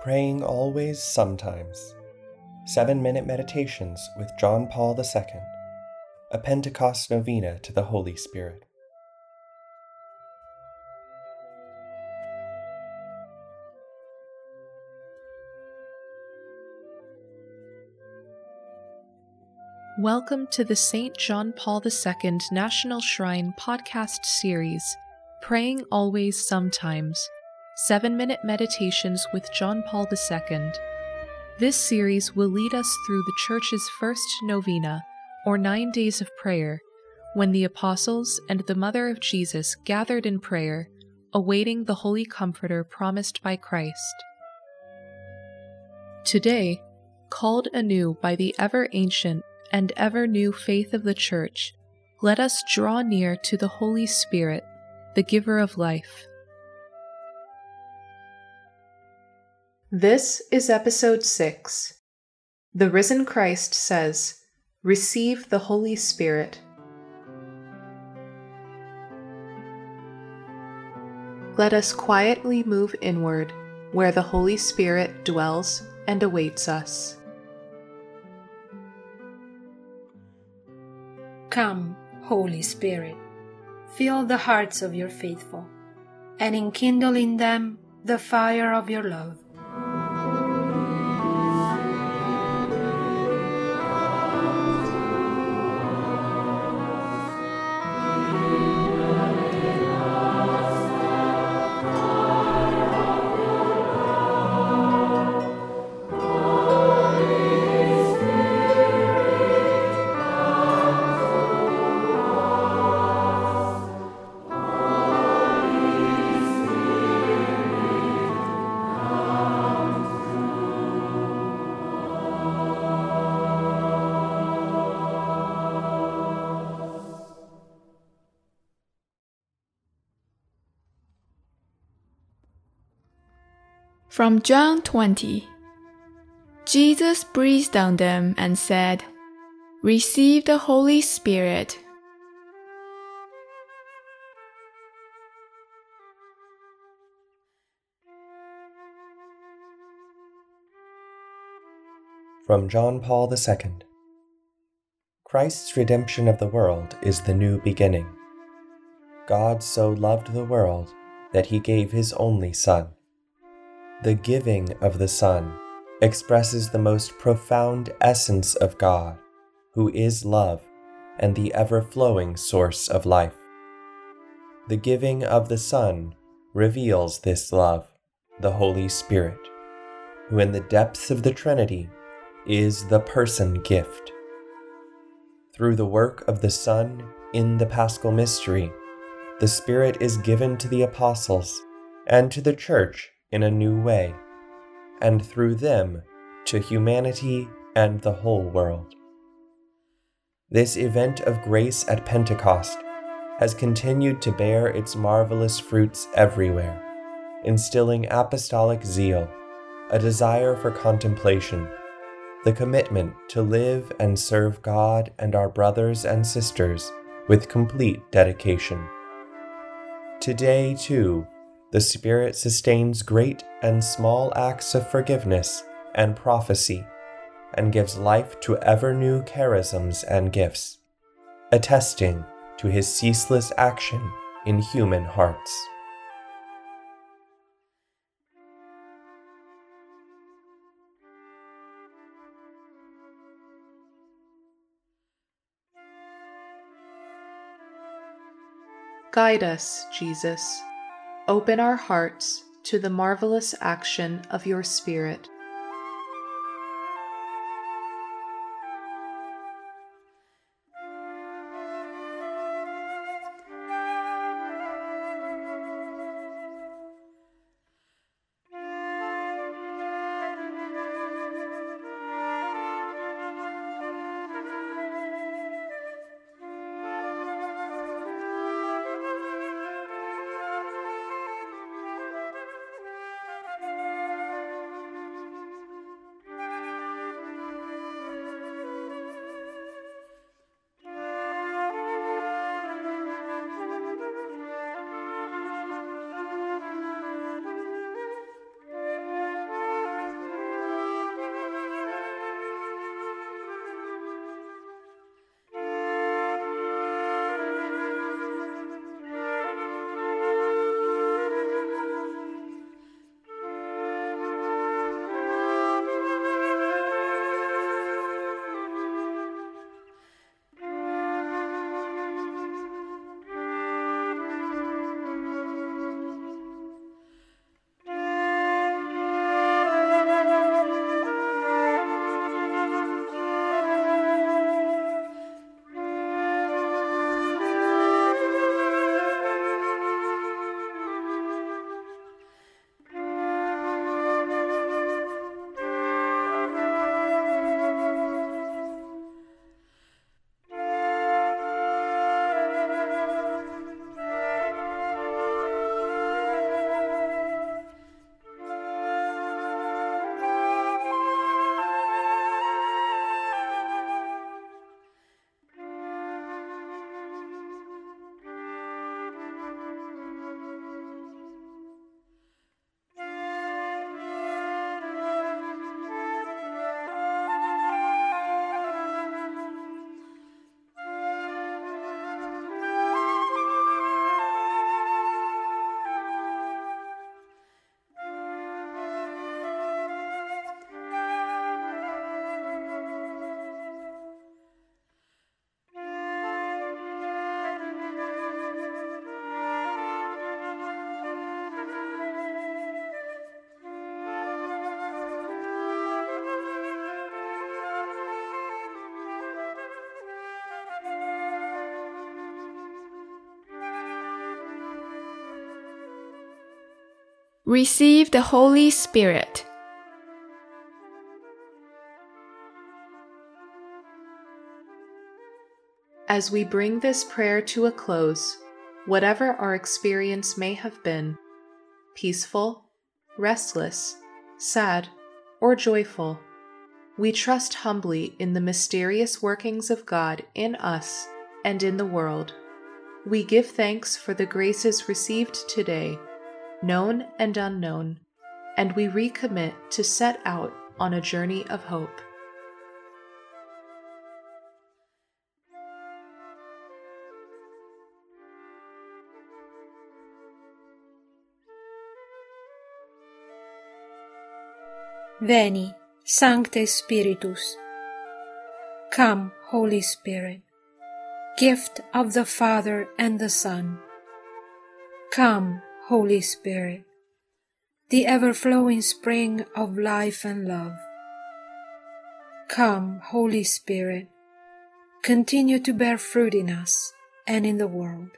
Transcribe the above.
Praying Always Sometimes. Seven Minute Meditations with John Paul II. A Pentecost Novena to the Holy Spirit. Welcome to the St. John Paul II National Shrine podcast series, Praying Always Sometimes Seven Minute Meditations with John Paul II. This series will lead us through the Church's first novena, or nine days of prayer, when the apostles and the Mother of Jesus gathered in prayer, awaiting the Holy Comforter promised by Christ. Today, called anew by the ever ancient and ever new faith of the Church, let us draw near to the Holy Spirit, the giver of life. This is episode 6. The risen Christ says, Receive the Holy Spirit. Let us quietly move inward, where the Holy Spirit dwells and awaits us. Come, Holy Spirit, fill the hearts of your faithful, and enkindle in them the fire of your love. From John 20 Jesus breathed on them and said, Receive the Holy Spirit. From John Paul II Christ's redemption of the world is the new beginning. God so loved the world that he gave his only Son the giving of the Son expresses the most profound essence of God, who is love and the ever flowing source of life. The giving of the Son reveals this love, the Holy Spirit, who in the depths of the Trinity is the person gift. Through the work of the Son in the Paschal Mystery, the Spirit is given to the apostles and to the Church in a new way, and through them to humanity and the whole world. This event of grace at Pentecost has continued to bear its marvelous fruits everywhere, instilling apostolic zeal, a desire for contemplation, the commitment to live and serve God and our brothers and sisters with complete dedication. Today, too, the Spirit sustains great and small acts of forgiveness and prophecy, and gives life to ever new charisms and gifts, attesting to his ceaseless action in human hearts. Guide us, Jesus Open our hearts to the marvelous action of your Spirit. Receive the Holy Spirit. As we bring this prayer to a close, whatever our experience may have been peaceful, restless, sad, or joyful we trust humbly in the mysterious workings of God in us and in the world. We give thanks for the graces received today, known and unknown, and we recommit to set out on a journey of hope. Veni, Sancte Spiritus. Come, Holy Spirit, gift of the Father and the Son. Come, Holy Spirit, the ever flowing spring of life and love. Come, Holy Spirit, continue to bear fruit in us and in the world.